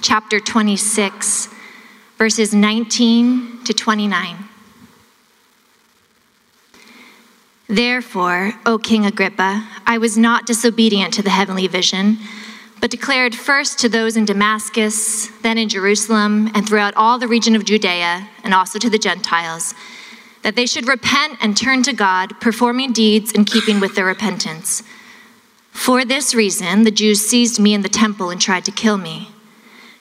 Chapter 26, verses 19 to 29. Therefore, O King Agrippa, I was not disobedient to the heavenly vision, but declared first to those in Damascus, then in Jerusalem, and throughout all the region of Judea, and also to the Gentiles, that they should repent and turn to God, performing deeds in keeping with their repentance. For this reason, the Jews seized me in the temple and tried to kill me.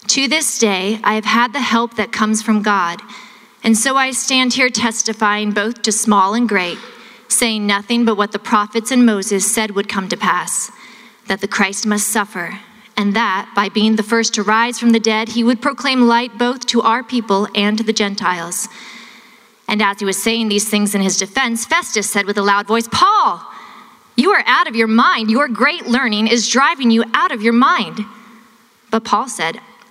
To this day, I have had the help that comes from God, and so I stand here testifying both to small and great saying nothing but what the prophets and Moses said would come to pass that the Christ must suffer, and that, by being the first to rise from the dead, he would proclaim light both to our people and to the Gentiles. And as he was saying these things in his defense, Festus said with a loud voice, Paul, you are out of your mind. Your great learning is driving you out of your mind. But Paul said,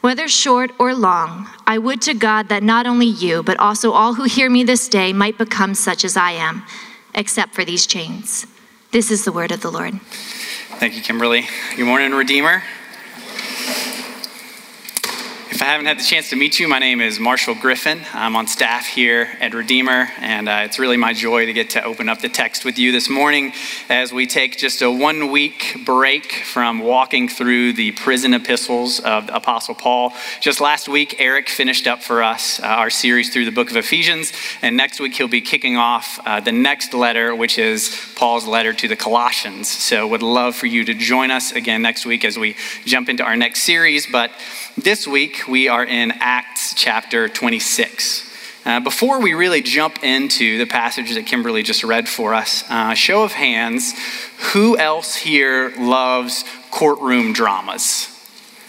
Whether short or long, I would to God that not only you, but also all who hear me this day might become such as I am except for these chains. This is the word of the Lord. Thank you, Kimberly. Good morning, Redeemer. If I haven't had the chance to meet you, my name is Marshall Griffin. I'm on staff here at Redeemer, and uh, it's really my joy to get to open up the text with you this morning as we take just a one week break from walking through the prison epistles of the Apostle Paul. Just last week, Eric finished up for us uh, our series through the book of Ephesians, and next week he'll be kicking off uh, the next letter, which is Paul's letter to the Colossians. So, would love for you to join us again next week as we jump into our next series. But this week, we are in Acts chapter 26. Uh, before we really jump into the passage that Kimberly just read for us, uh, show of hands, who else here loves courtroom dramas?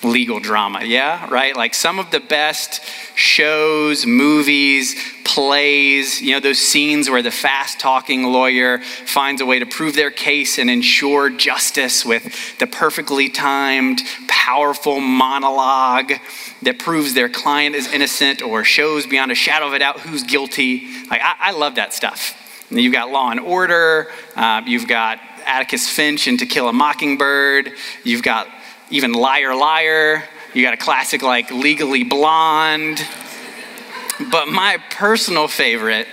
Legal drama, yeah, right? Like some of the best shows, movies, plays, you know, those scenes where the fast talking lawyer finds a way to prove their case and ensure justice with the perfectly timed, powerful monologue that proves their client is innocent or shows beyond a shadow of a doubt who's guilty. Like, I, I love that stuff. And you've got Law and Order, uh, you've got Atticus Finch and To Kill a Mockingbird, you've got even Liar Liar. You got a classic like Legally Blonde. But my personal favorite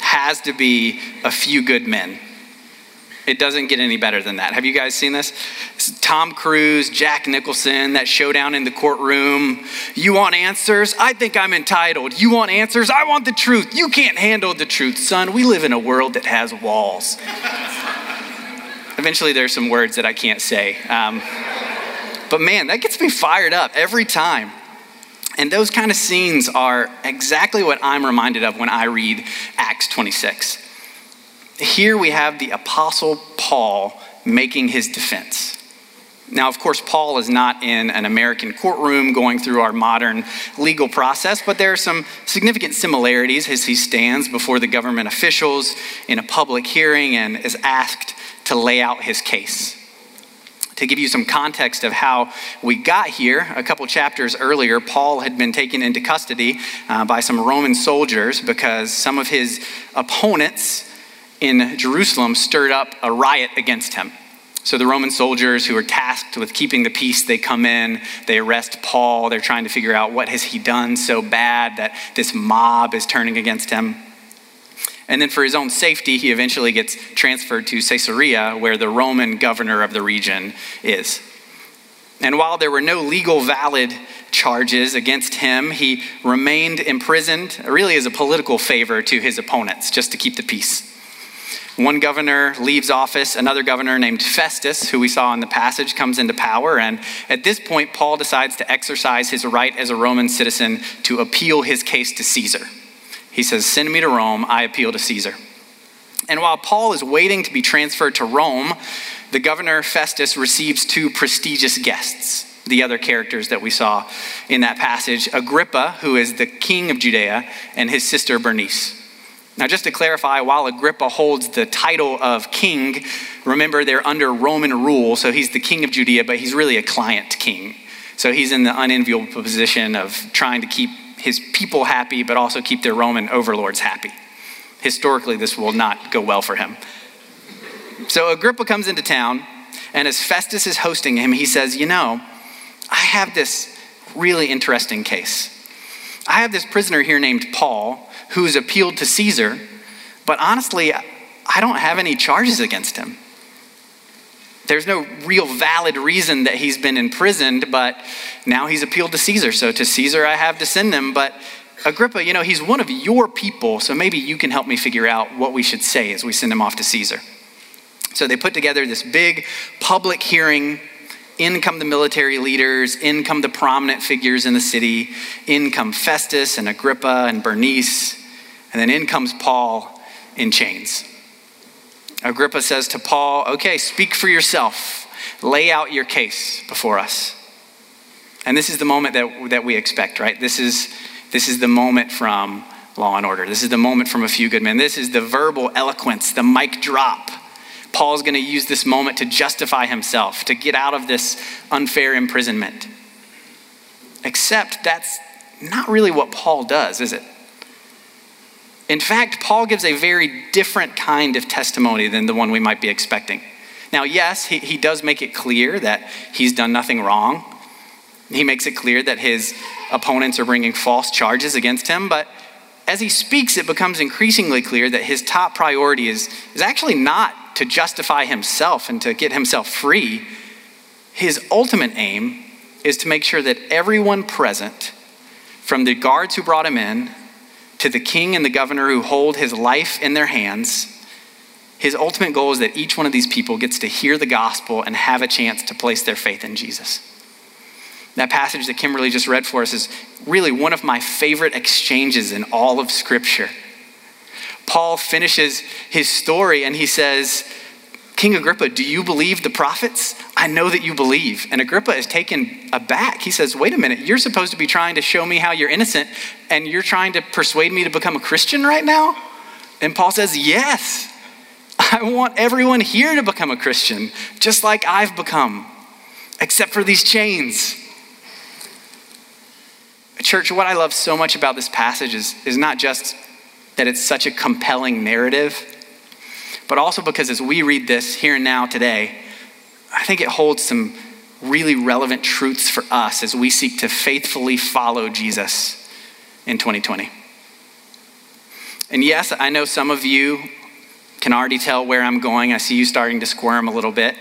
has to be A Few Good Men. It doesn't get any better than that. Have you guys seen this? Tom Cruise, Jack Nicholson, that showdown in the courtroom. You want answers? I think I'm entitled. You want answers? I want the truth. You can't handle the truth, son. We live in a world that has walls. Eventually, there's some words that I can't say. Um, but man, that gets me fired up every time. And those kind of scenes are exactly what I'm reminded of when I read Acts 26. Here we have the Apostle Paul making his defense. Now, of course, Paul is not in an American courtroom going through our modern legal process, but there are some significant similarities as he stands before the government officials in a public hearing and is asked to lay out his case to give you some context of how we got here, a couple chapters earlier, Paul had been taken into custody uh, by some Roman soldiers because some of his opponents in Jerusalem stirred up a riot against him. So the Roman soldiers who are tasked with keeping the peace, they come in, they arrest Paul, they're trying to figure out what has he done so bad that this mob is turning against him. And then for his own safety, he eventually gets transferred to Caesarea, where the Roman governor of the region is. And while there were no legal valid charges against him, he remained imprisoned, really as a political favor to his opponents, just to keep the peace. One governor leaves office, another governor named Festus, who we saw in the passage, comes into power. And at this point, Paul decides to exercise his right as a Roman citizen to appeal his case to Caesar. He says, Send me to Rome, I appeal to Caesar. And while Paul is waiting to be transferred to Rome, the governor Festus receives two prestigious guests the other characters that we saw in that passage Agrippa, who is the king of Judea, and his sister Bernice. Now, just to clarify, while Agrippa holds the title of king, remember they're under Roman rule, so he's the king of Judea, but he's really a client king. So he's in the unenviable position of trying to keep his people happy, but also keep their Roman overlords happy. Historically, this will not go well for him. So Agrippa comes into town, and as Festus is hosting him, he says, You know, I have this really interesting case. I have this prisoner here named Paul who's appealed to Caesar, but honestly, I don't have any charges against him. There's no real valid reason that he's been imprisoned, but now he's appealed to Caesar. So to Caesar, I have to send him. But Agrippa, you know, he's one of your people, so maybe you can help me figure out what we should say as we send him off to Caesar. So they put together this big public hearing in come the military leaders, in come the prominent figures in the city, in come Festus and Agrippa and Bernice, and then in comes Paul in chains. Agrippa says to Paul, Okay, speak for yourself. Lay out your case before us. And this is the moment that, that we expect, right? This is, this is the moment from Law and Order. This is the moment from A Few Good Men. This is the verbal eloquence, the mic drop Paul's going to use this moment to justify himself, to get out of this unfair imprisonment. Except that's not really what Paul does, is it? In fact, Paul gives a very different kind of testimony than the one we might be expecting. Now, yes, he, he does make it clear that he's done nothing wrong. He makes it clear that his opponents are bringing false charges against him, but as he speaks, it becomes increasingly clear that his top priority is, is actually not to justify himself and to get himself free, his ultimate aim is to make sure that everyone present, from the guards who brought him in to the king and the governor who hold his life in their hands, his ultimate goal is that each one of these people gets to hear the gospel and have a chance to place their faith in Jesus. That passage that Kimberly just read for us is really one of my favorite exchanges in all of Scripture. Paul finishes his story and he says, King Agrippa, do you believe the prophets? I know that you believe. And Agrippa is taken aback. He says, Wait a minute, you're supposed to be trying to show me how you're innocent, and you're trying to persuade me to become a Christian right now? And Paul says, Yes. I want everyone here to become a Christian, just like I've become, except for these chains. Church, what I love so much about this passage is, is not just that it's such a compelling narrative, but also because as we read this here and now today, I think it holds some really relevant truths for us as we seek to faithfully follow Jesus in 2020. And yes, I know some of you can already tell where I'm going. I see you starting to squirm a little bit.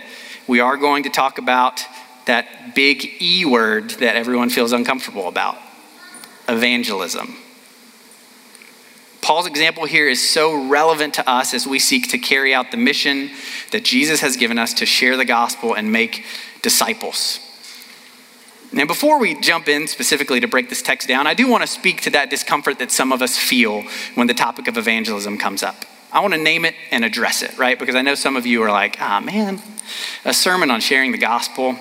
We are going to talk about that big E word that everyone feels uncomfortable about evangelism. Paul's example here is so relevant to us as we seek to carry out the mission that Jesus has given us to share the gospel and make disciples. Now, before we jump in specifically to break this text down, I do want to speak to that discomfort that some of us feel when the topic of evangelism comes up. I want to name it and address it, right? Because I know some of you are like, ah, oh, man, a sermon on sharing the gospel.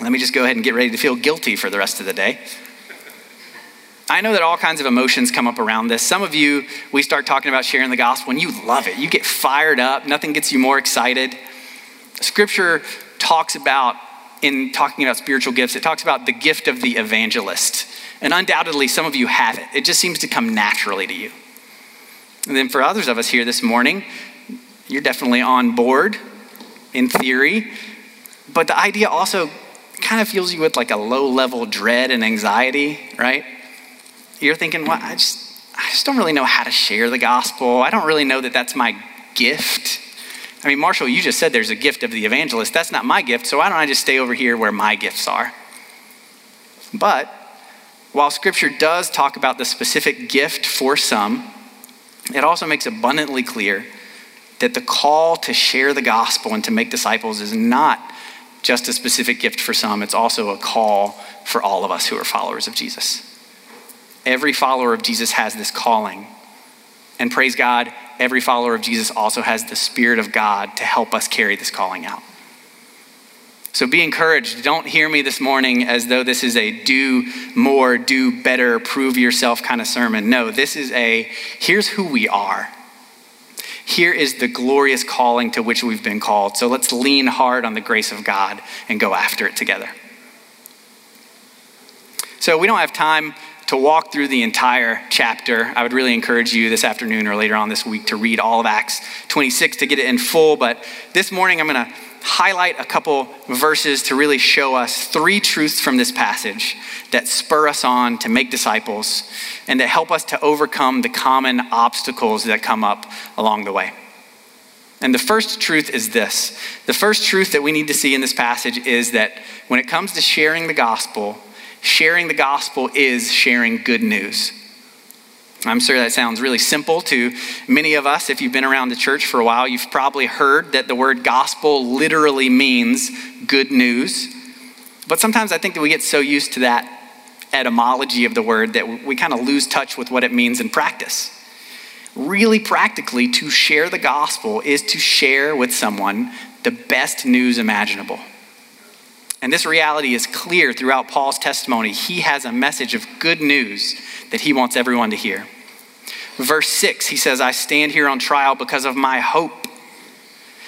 Let me just go ahead and get ready to feel guilty for the rest of the day. I know that all kinds of emotions come up around this. Some of you, we start talking about sharing the gospel and you love it. You get fired up. Nothing gets you more excited. Scripture talks about, in talking about spiritual gifts, it talks about the gift of the evangelist. And undoubtedly, some of you have it. It just seems to come naturally to you. And then for others of us here this morning, you're definitely on board in theory. But the idea also kind of fills you with like a low level dread and anxiety, right? You're thinking, well, I just, I just don't really know how to share the gospel. I don't really know that that's my gift. I mean, Marshall, you just said there's a gift of the evangelist. That's not my gift, so why don't I just stay over here where my gifts are? But while scripture does talk about the specific gift for some, it also makes abundantly clear that the call to share the gospel and to make disciples is not just a specific gift for some, it's also a call for all of us who are followers of Jesus. Every follower of Jesus has this calling. And praise God, every follower of Jesus also has the Spirit of God to help us carry this calling out. So be encouraged. Don't hear me this morning as though this is a do more, do better, prove yourself kind of sermon. No, this is a here's who we are. Here is the glorious calling to which we've been called. So let's lean hard on the grace of God and go after it together. So we don't have time to walk through the entire chapter. I would really encourage you this afternoon or later on this week to read all of Acts 26 to get it in full. But this morning I'm going to highlight a couple verses to really show us three truths from this passage that spur us on to make disciples and that help us to overcome the common obstacles that come up along the way. And the first truth is this the first truth that we need to see in this passage is that when it comes to sharing the gospel, sharing the gospel is sharing good news. I'm sure that sounds really simple to many of us. If you've been around the church for a while, you've probably heard that the word gospel literally means good news. But sometimes I think that we get so used to that etymology of the word that we kind of lose touch with what it means in practice. Really, practically, to share the gospel is to share with someone the best news imaginable. And this reality is clear throughout Paul's testimony. He has a message of good news that he wants everyone to hear. Verse 6, he says, I stand here on trial because of my hope.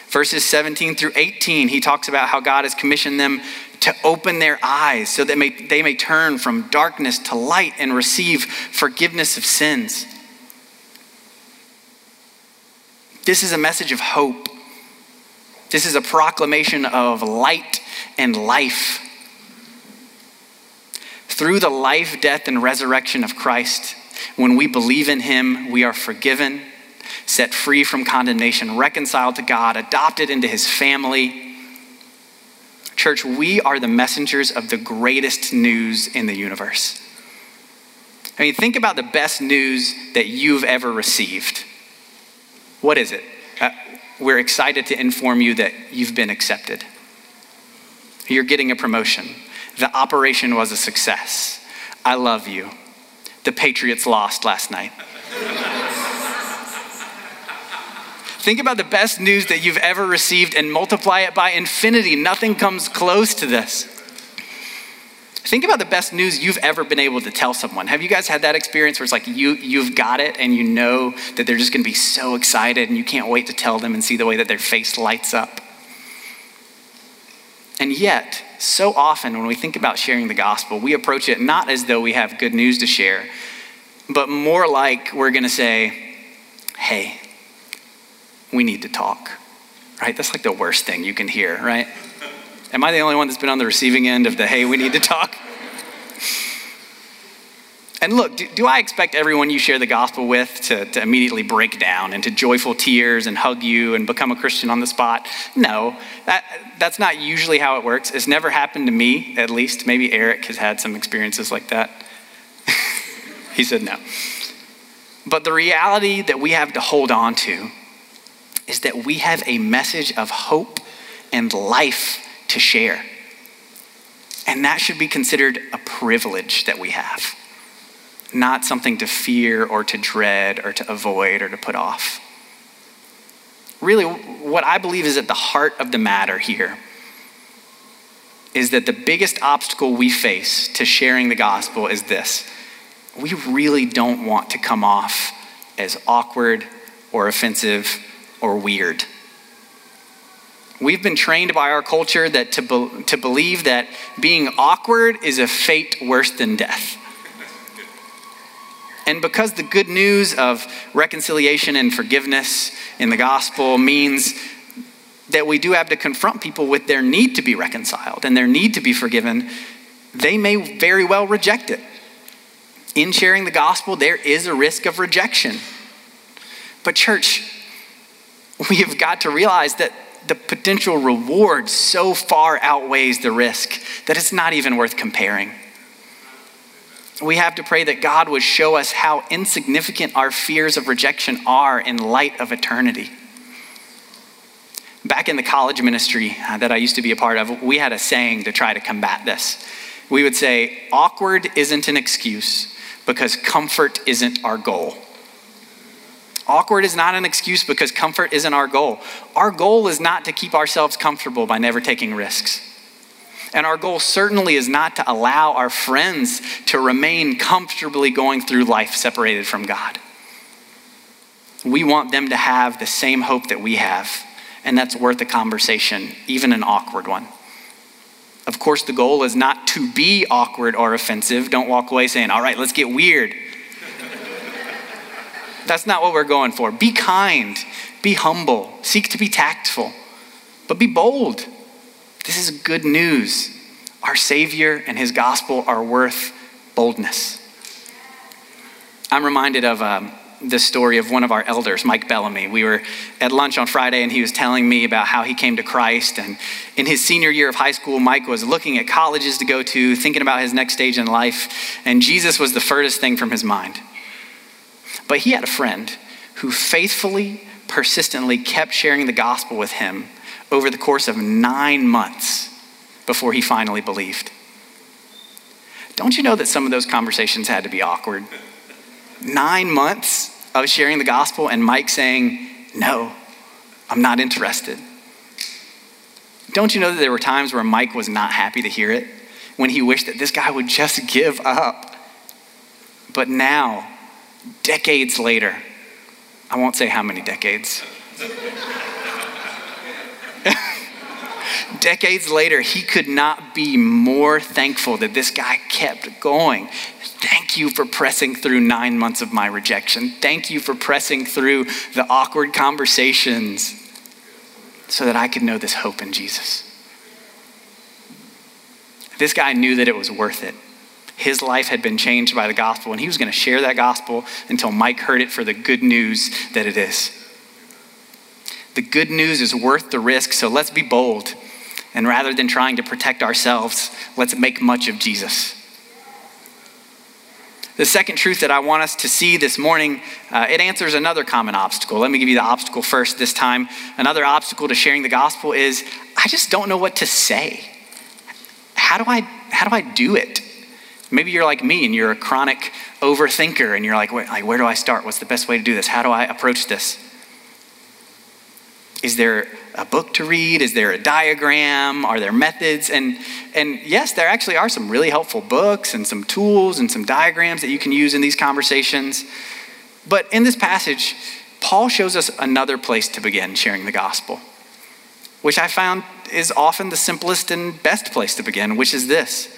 Verses 17 through 18, he talks about how God has commissioned them to open their eyes so that they may turn from darkness to light and receive forgiveness of sins. This is a message of hope. This is a proclamation of light and life. Through the life, death, and resurrection of Christ, when we believe in him, we are forgiven, set free from condemnation, reconciled to God, adopted into his family. Church, we are the messengers of the greatest news in the universe. I mean, think about the best news that you've ever received. What is it? Uh, we're excited to inform you that you've been accepted. You're getting a promotion. The operation was a success. I love you. The Patriots lost last night. Think about the best news that you've ever received and multiply it by infinity. Nothing comes close to this. Think about the best news you've ever been able to tell someone. Have you guys had that experience where it's like you, you've got it and you know that they're just gonna be so excited and you can't wait to tell them and see the way that their face lights up? And yet, so often when we think about sharing the gospel, we approach it not as though we have good news to share, but more like we're going to say, hey, we need to talk, right? That's like the worst thing you can hear, right? Am I the only one that's been on the receiving end of the hey, we need to talk? And look, do, do, I expect everyone you share the gospel with to, to immediately break down into joyful tears and hug you and become a Christian on the spot? No, that, that's not usually how it works. It's never happened to me, at least. Maybe Eric has had some experiences like that. he said no. But the reality that we have to hold on to is that we have a message of hope and life to share. And that should be considered a privilege that we have not something to fear or to dread or to avoid or to put off. Really, what I believe is at the heart of the matter here is that the biggest obstacle we face to sharing the gospel is this we really don't want to come off as awkward or offensive or weird. We've been trained by our culture that to, be, to believe that being awkward is a fate worse than death. And because the good news of reconciliation and forgiveness in the gospel means that we do have to confront people with their need to be reconciled and their need to be forgiven, they may very well reject it. In sharing the gospel, there is a risk of rejection. But, church, we have got to realize that the potential reward so far outweighs the risk that it's not even worth comparing we have to pray that God would show us how insignificant our fears of rejection are in light of eternity. Back in the college ministry uh, that I used to be a part of, we had a saying to try to combat this. We would say, awkward isn't an excuse because comfort isn't our goal. Awkward is not an excuse because comfort isn't our goal. Our goal is not to keep ourselves comfortable by never taking risks. And our goal certainly is not to allow our friends to remain comfortably going through life separated from God. We want them to have the same hope that we have, and that's worth a conversation, even an awkward one. Of course, the goal is not to be awkward or offensive. Don't walk away saying, all right, let's get weird. That's not what we're going for. Be kind, be humble, seek to be tactful, but be bold. This is good news. Our Savior and His gospel are worth boldness. I'm reminded of um, the story of one of our elders, Mike Bellamy. We were at lunch on Friday, and he was telling me about how he came to Christ. And in his senior year of high school, Mike was looking at colleges to go to, thinking about his next stage in life, and Jesus was the furthest thing from his mind. But he had a friend who faithfully, persistently kept sharing the gospel with him over the course of nine months before he finally believed. Don't you know that some of those conversations had to be awkward? Nine months of sharing the gospel and Mike saying, No, I'm not interested. Don't you know that there were times where Mike was not happy to hear it? When he wished that this guy would just give up. But now, decades later, I won't say how many decades. Decades later, he could not be more thankful that this guy kept going. Thank you for pressing through nine months of my rejection. Thank you for pressing through the awkward conversations so that I could know this hope in Jesus. This guy knew that it was worth it. His life had been changed by the gospel, and he was going to share that gospel until Mike heard it for the good news that it is. The good news is worth the risk, so let's be bold. And rather than trying to protect ourselves, let's make much of Jesus. The second truth that I want us to see this morning, uh, it answers another common obstacle. Let me give you the obstacle first this time. Another obstacle to sharing the gospel is I just don't know what to say. How do I how do I do it? Maybe you're like me and you're a chronic overthinker and you're like, like where do I start? What's the best way to do this? How do I approach this? Is there a book to read? Is there a diagram? Are there methods? And, and yes, there actually are some really helpful books and some tools and some diagrams that you can use in these conversations. But in this passage, Paul shows us another place to begin sharing the gospel, which I found is often the simplest and best place to begin, which is this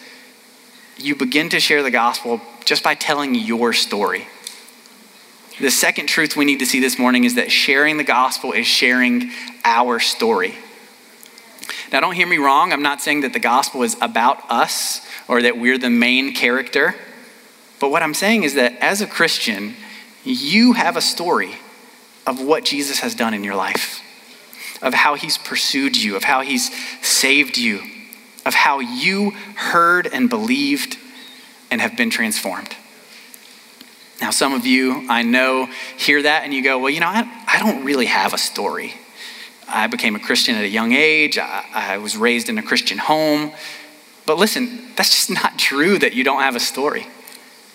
you begin to share the gospel just by telling your story. The second truth we need to see this morning is that sharing the gospel is sharing our story. Now, don't hear me wrong. I'm not saying that the gospel is about us or that we're the main character. But what I'm saying is that as a Christian, you have a story of what Jesus has done in your life, of how he's pursued you, of how he's saved you, of how you heard and believed and have been transformed. Now, some of you I know hear that and you go, well, you know, I, I don't really have a story. I became a Christian at a young age, I, I was raised in a Christian home. But listen, that's just not true that you don't have a story.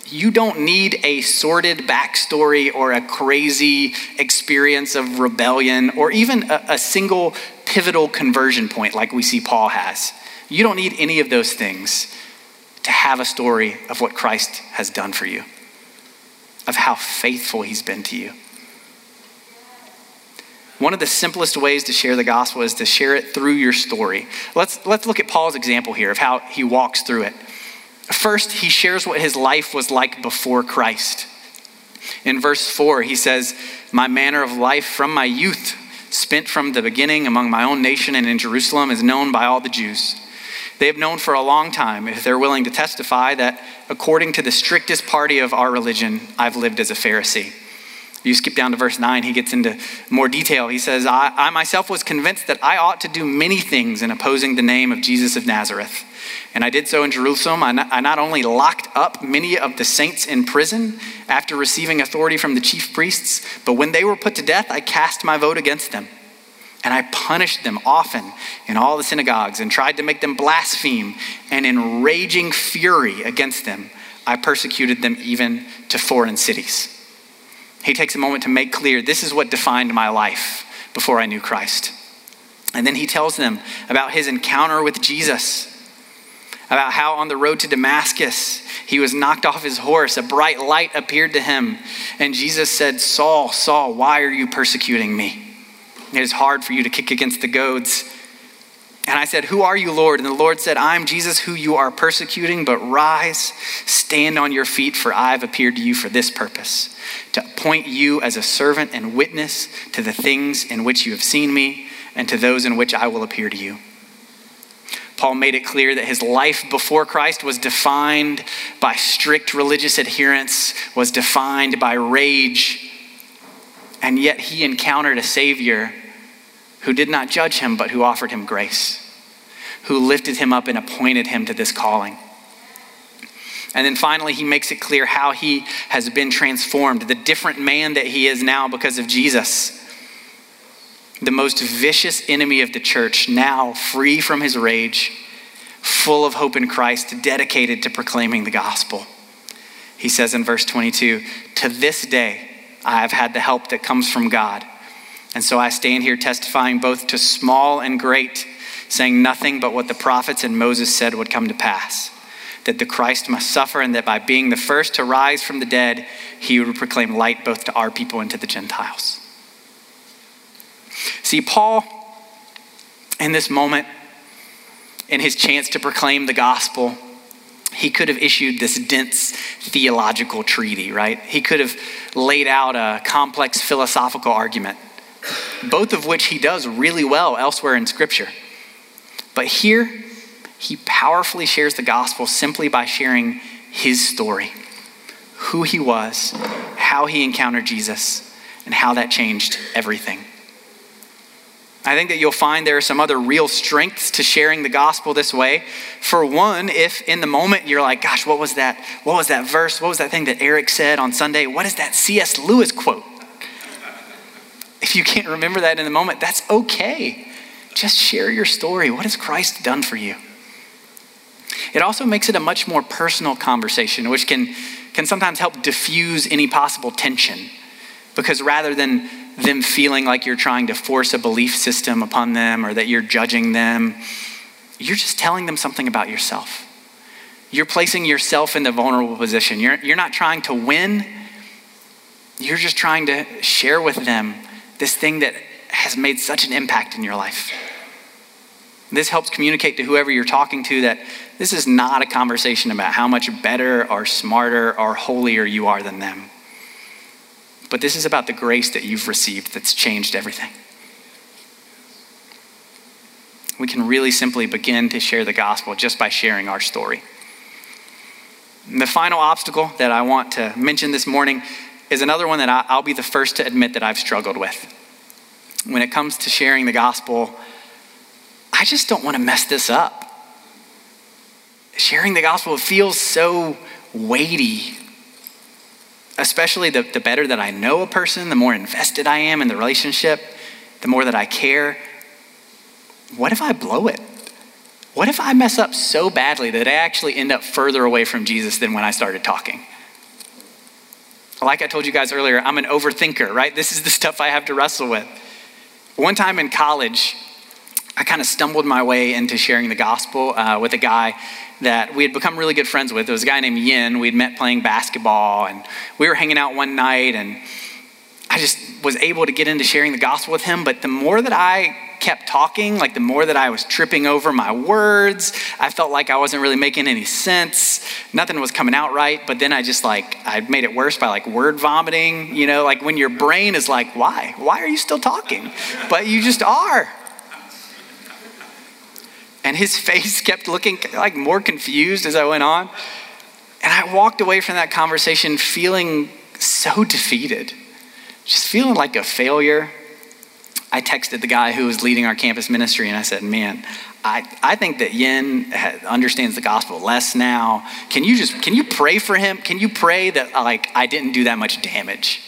You don't need a sordid backstory or a crazy experience of rebellion or even a, a single pivotal conversion point like we see Paul has. You don't need any of those things to have a story of what Christ has done for you of how faithful he's been to you. One of the simplest ways to share the gospel is to share it through your story. Let's, let's look at Paul's example here of how he walks through it. First, he shares what his life was like before Christ. In verse 4, he says, My manner of life from my youth, spent from the beginning among my own nation and in Jerusalem, is known by all the Jews. They have known for a long time, if they're willing to testify, that according to the strictest party of our religion, I've lived as a Pharisee. You skip down to verse 9, he gets into more detail. He says, I, I, myself was convinced that I ought to do many things in opposing the name of Jesus of Nazareth. And I did so in Jerusalem. I not, I not only locked up many of the saints in prison after receiving authority from the chief priests, but when they were put to death, I cast my vote against them. And I punished them often in all the synagogues and tried to make them blaspheme. And in raging fury against them, I persecuted them even to foreign cities. He takes a moment to make clear this is what defined my life before I knew Christ. And then he tells them about his encounter with Jesus. about how on the road to Damascus, he was knocked off his horse. A bright light appeared to him. And Jesus said, Saul, Saul, why are you persecuting me? It is hard for you to kick against the goads. And I said, Who are you, Lord? And the Lord said, I'm Jesus who you are persecuting, but rise, stand on your feet, for I have appeared to you for this purpose to appoint you as a servant and witness to the things in which you have seen me and to those in which I will appear to you. Paul made it clear that his life before Christ was defined by strict religious adherence, was defined by rage, and yet he encountered a Savior who did not judge him, but who offered him grace, who lifted him up and appointed him to this calling. And then finally, he makes it clear how he has been transformed, the different man that he is now because of Jesus. The most vicious enemy of the church, now free from his rage, full of hope in Christ, dedicated to proclaiming the gospel. He says in verse 22 To this day, I have had the help that comes from God. And so I stand here testifying both to small and great, saying nothing but what the prophets and Moses said would come to pass that the Christ must suffer, and that by being the first to rise from the dead, he would proclaim light both to our people and to the Gentiles. See, Paul, in this moment, in his chance to proclaim the gospel, he could have issued this dense theological treaty, right? He could have laid out a complex philosophical argument both of which he does really well elsewhere in Scripture. But here, he powerfully shares the gospel simply by sharing his story who he was, how he encountered Jesus, and how that changed everything. I think that you'll find there are some other real strengths to sharing the gospel this way. For one, if in the moment you're like, gosh, what was that? What was that verse? What was that thing that Eric said on Sunday? What is that C.S. Lewis quote? If you can't remember that in the moment, that's okay. Just share your story. What has Christ done for you? It also makes it a much more personal conversation, which can, can sometimes help diffuse any possible tension. Because rather than them feeling like you're trying to force a belief system upon them or that you're judging them, you're just telling them something about yourself. You're placing yourself in the vulnerable position. You're, you're not trying to win, you're just trying to share with them this thing that has made such an impact in your life. This helps communicate to whoever you're talking to that this is not a conversation about how much better or smarter or holier you are than them. But this is about the grace that you've received that's changed everything. We can really simply begin to share the gospel just by sharing our story. And the final obstacle that I want to mention this morning is another one that I'll be the first to admit that I've struggled with. When it comes to sharing the gospel, I just don't want to mess this up. Sharing the gospel feels so weighty, especially the, the better that I know a person, the more invested I am in the relationship, the more that I care. What if I blow it? What if I mess up so badly that I actually end up further away from Jesus than when I started talking? Like I told you guys earlier, I'm an overthinker, right? This is the stuff I have to wrestle with. One time in college, I kind of stumbled my way into sharing the gospel uh, with a guy that we had become really good friends with. It was a guy named Yin. We'd met playing basketball, and we were hanging out one night, and I just was able to get into sharing the gospel with him. But the more that I kept talking, like the more that I was tripping over my words, I felt like I wasn't really making any sense. Nothing was coming out right. But then I just like, I made it worse by like word vomiting, you know, like when your brain is like, why? Why are you still talking? But you just are. And his face kept looking like more confused as I went on. And I walked away from that conversation feeling so defeated, just feeling like a failure I texted the guy who was leading our campus ministry and I said, Man, I, I think that Yin understands the gospel less now. Can you just, can you pray for him? Can you pray that like I didn't do that much damage?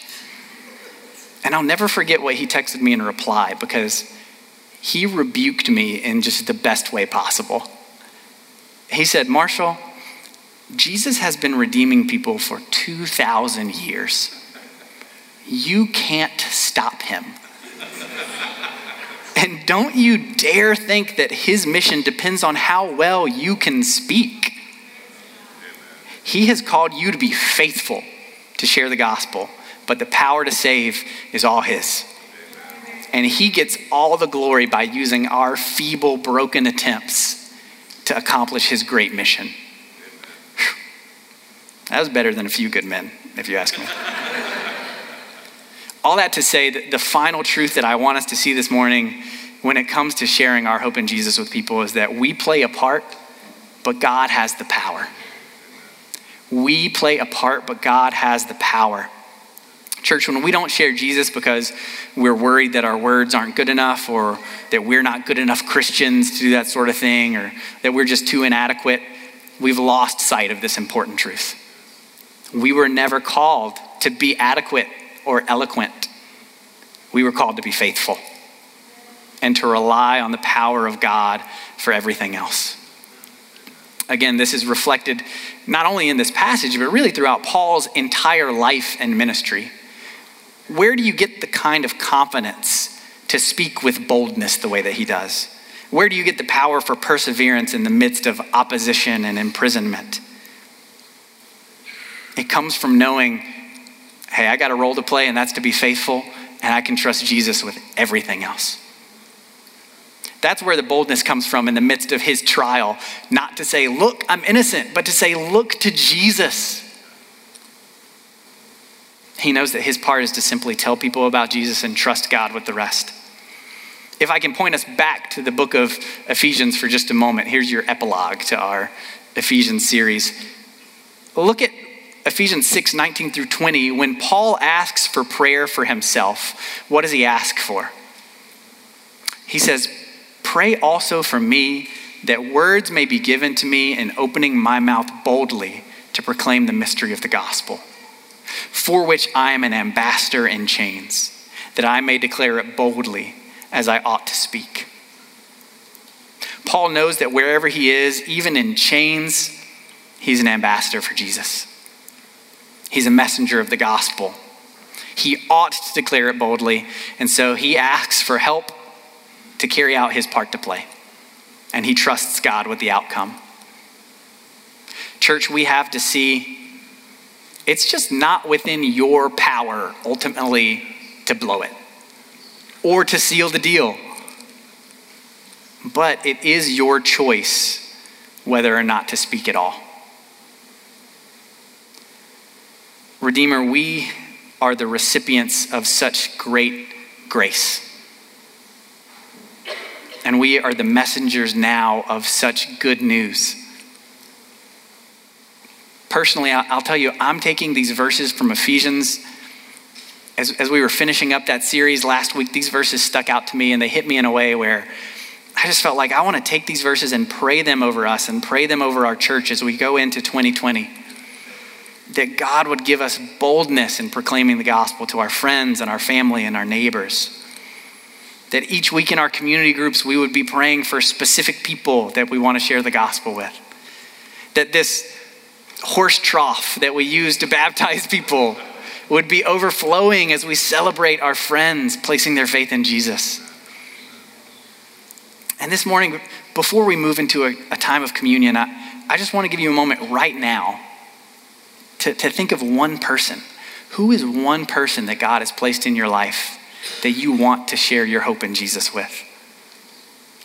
And I'll never forget what he texted me in reply because he rebuked me in just the best way possible. He said, Marshall, Jesus has been redeeming people for 2,000 years. You can't stop him. And don't you dare think that his mission depends on how well you can speak. He has called you to be faithful to share the gospel, but the power to save is all his. And he gets all the glory by using our feeble, broken attempts to accomplish his great mission. That was better than a few good men, if you ask me. All that to say that the final truth that I want us to see this morning when it comes to sharing our hope in Jesus with people is that we play a part, but God has the power. We play a part, but God has the power. Church, when we don't share Jesus because we're worried that our words aren't good enough or that we're not good enough Christians to do that sort of thing or that we're just too inadequate, we've lost sight of this important truth. We were never called to be adequate or eloquent. We were called to be faithful and to rely on the power of God for everything else. Again, this is reflected not only in this passage, but really throughout Paul's entire life and ministry. Where do you get the kind of confidence to speak with boldness the way that he does? Where do you get the power for perseverance in the midst of opposition and imprisonment? It comes from knowing, hey, I got a role to play, and that's to be faithful, and I can trust Jesus with everything else. That's where the boldness comes from in the midst of his trial. Not to say, look, I'm innocent, but to say, look to Jesus. He knows that his part is to simply tell people about Jesus and trust God with the rest. If I can point us back to the book of Ephesians for just a moment, here's your epilogue to our Ephesians series. Look at Ephesians 6 19 through 20. When Paul asks for prayer for himself, what does he ask for? He says, Pray also for me that words may be given to me in opening my mouth boldly to proclaim the mystery of the gospel, for which I am an ambassador in chains, that I may declare it boldly as I ought to speak. Paul knows that wherever he is, even in chains, he's an ambassador for Jesus. He's a messenger of the gospel. He ought to declare it boldly, and so he asks for help to carry out his part to play. And he trusts God with the outcome. Church, we have to see it's just not within your power ultimately to blow it or to seal the deal. But it is your choice whether or not to speak at all. Redeemer, we are the recipients of such great grace and we are the messengers now of such good news. Personally, I'll tell you, I'm taking these verses from Ephesians. As, as we were finishing up that series last week, these verses stuck out to me and they hit me in a way where I just felt like I want to take these verses and pray them over us and pray them over our church as we go into 2020. That God would give us boldness in proclaiming the gospel to our friends and our family and our neighbors that each week in our community groups, we would be praying for specific people that we want to share the gospel with. That this horse trough that we use to baptize people would be overflowing as we celebrate our friends placing their faith in Jesus. And this morning, before we move into a, a time of communion, I, I just want to give you a moment right now to, to think of one person. Who is one person that God has placed in your life that you want to share your hope in Jesus with.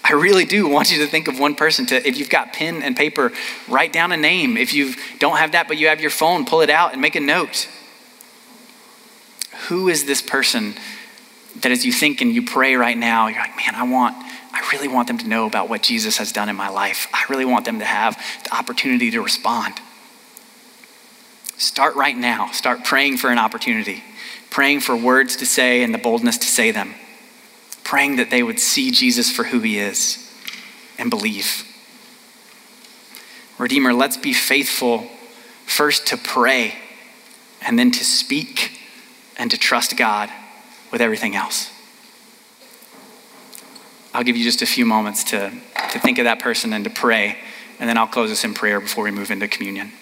I really do want you to think of one person to if you've got pen and paper, write down a name. If you don't have that but you have your phone, pull it out and make a note. Who is this person that as you think and you pray right now, you're like, "Man, I want I really want them to know about what Jesus has done in my life. I really want them to have the opportunity to respond." Start right now. Start praying for an opportunity praying for words to say and the boldness to say them, praying that they would see Jesus for who he is and believe. Redeemer, let's be faithful first to pray and then to speak and to trust God with everything else. I'll give you just a few moments to, to think of that person and to pray, and then I'll close us in prayer before we move into communion.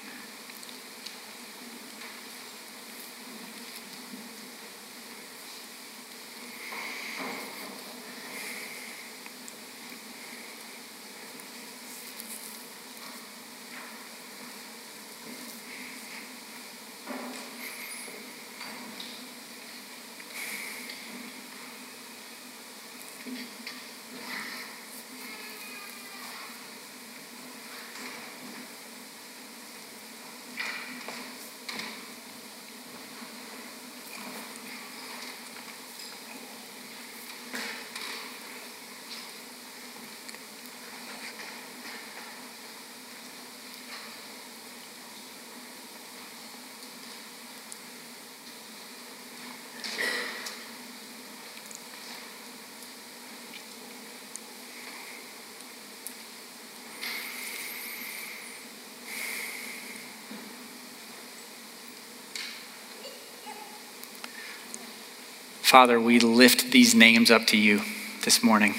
Father, we lift these names up to you this morning.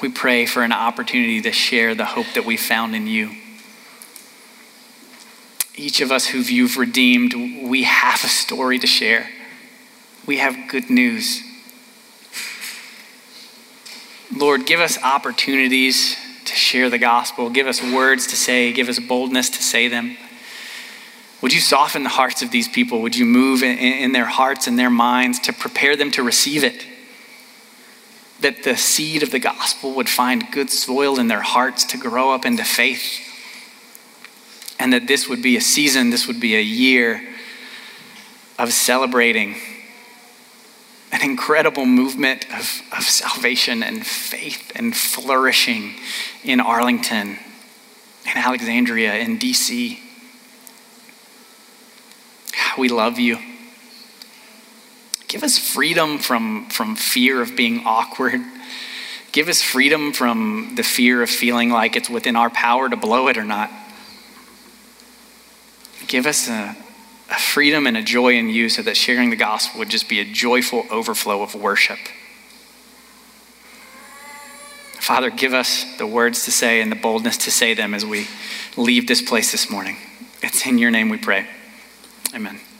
We pray for an opportunity to share the hope that we found in you. Each of us who you've redeemed, we have a story to share. We have good news. Lord, give us opportunities to share the gospel. Give us words to say. Give us boldness to say them. Would you soften the hearts of these people? Would you move in, in their hearts and their minds to prepare them to receive it? That the seed of the gospel would find good soil in their hearts to grow up into faith. And that this would be a season, this would be a year of celebrating an incredible movement of, of salvation and faith and flourishing in Arlington, in Alexandria, in DC. We love you. Give us freedom from, from fear of being awkward. Give us freedom from the fear of feeling like it's within our power to blow it or not. Give us a, a freedom and a joy in you so that sharing the gospel would just be a joyful overflow of worship. Father, give us the words to say and the boldness to say them as we leave this place this morning. It's in your name we pray. Amen.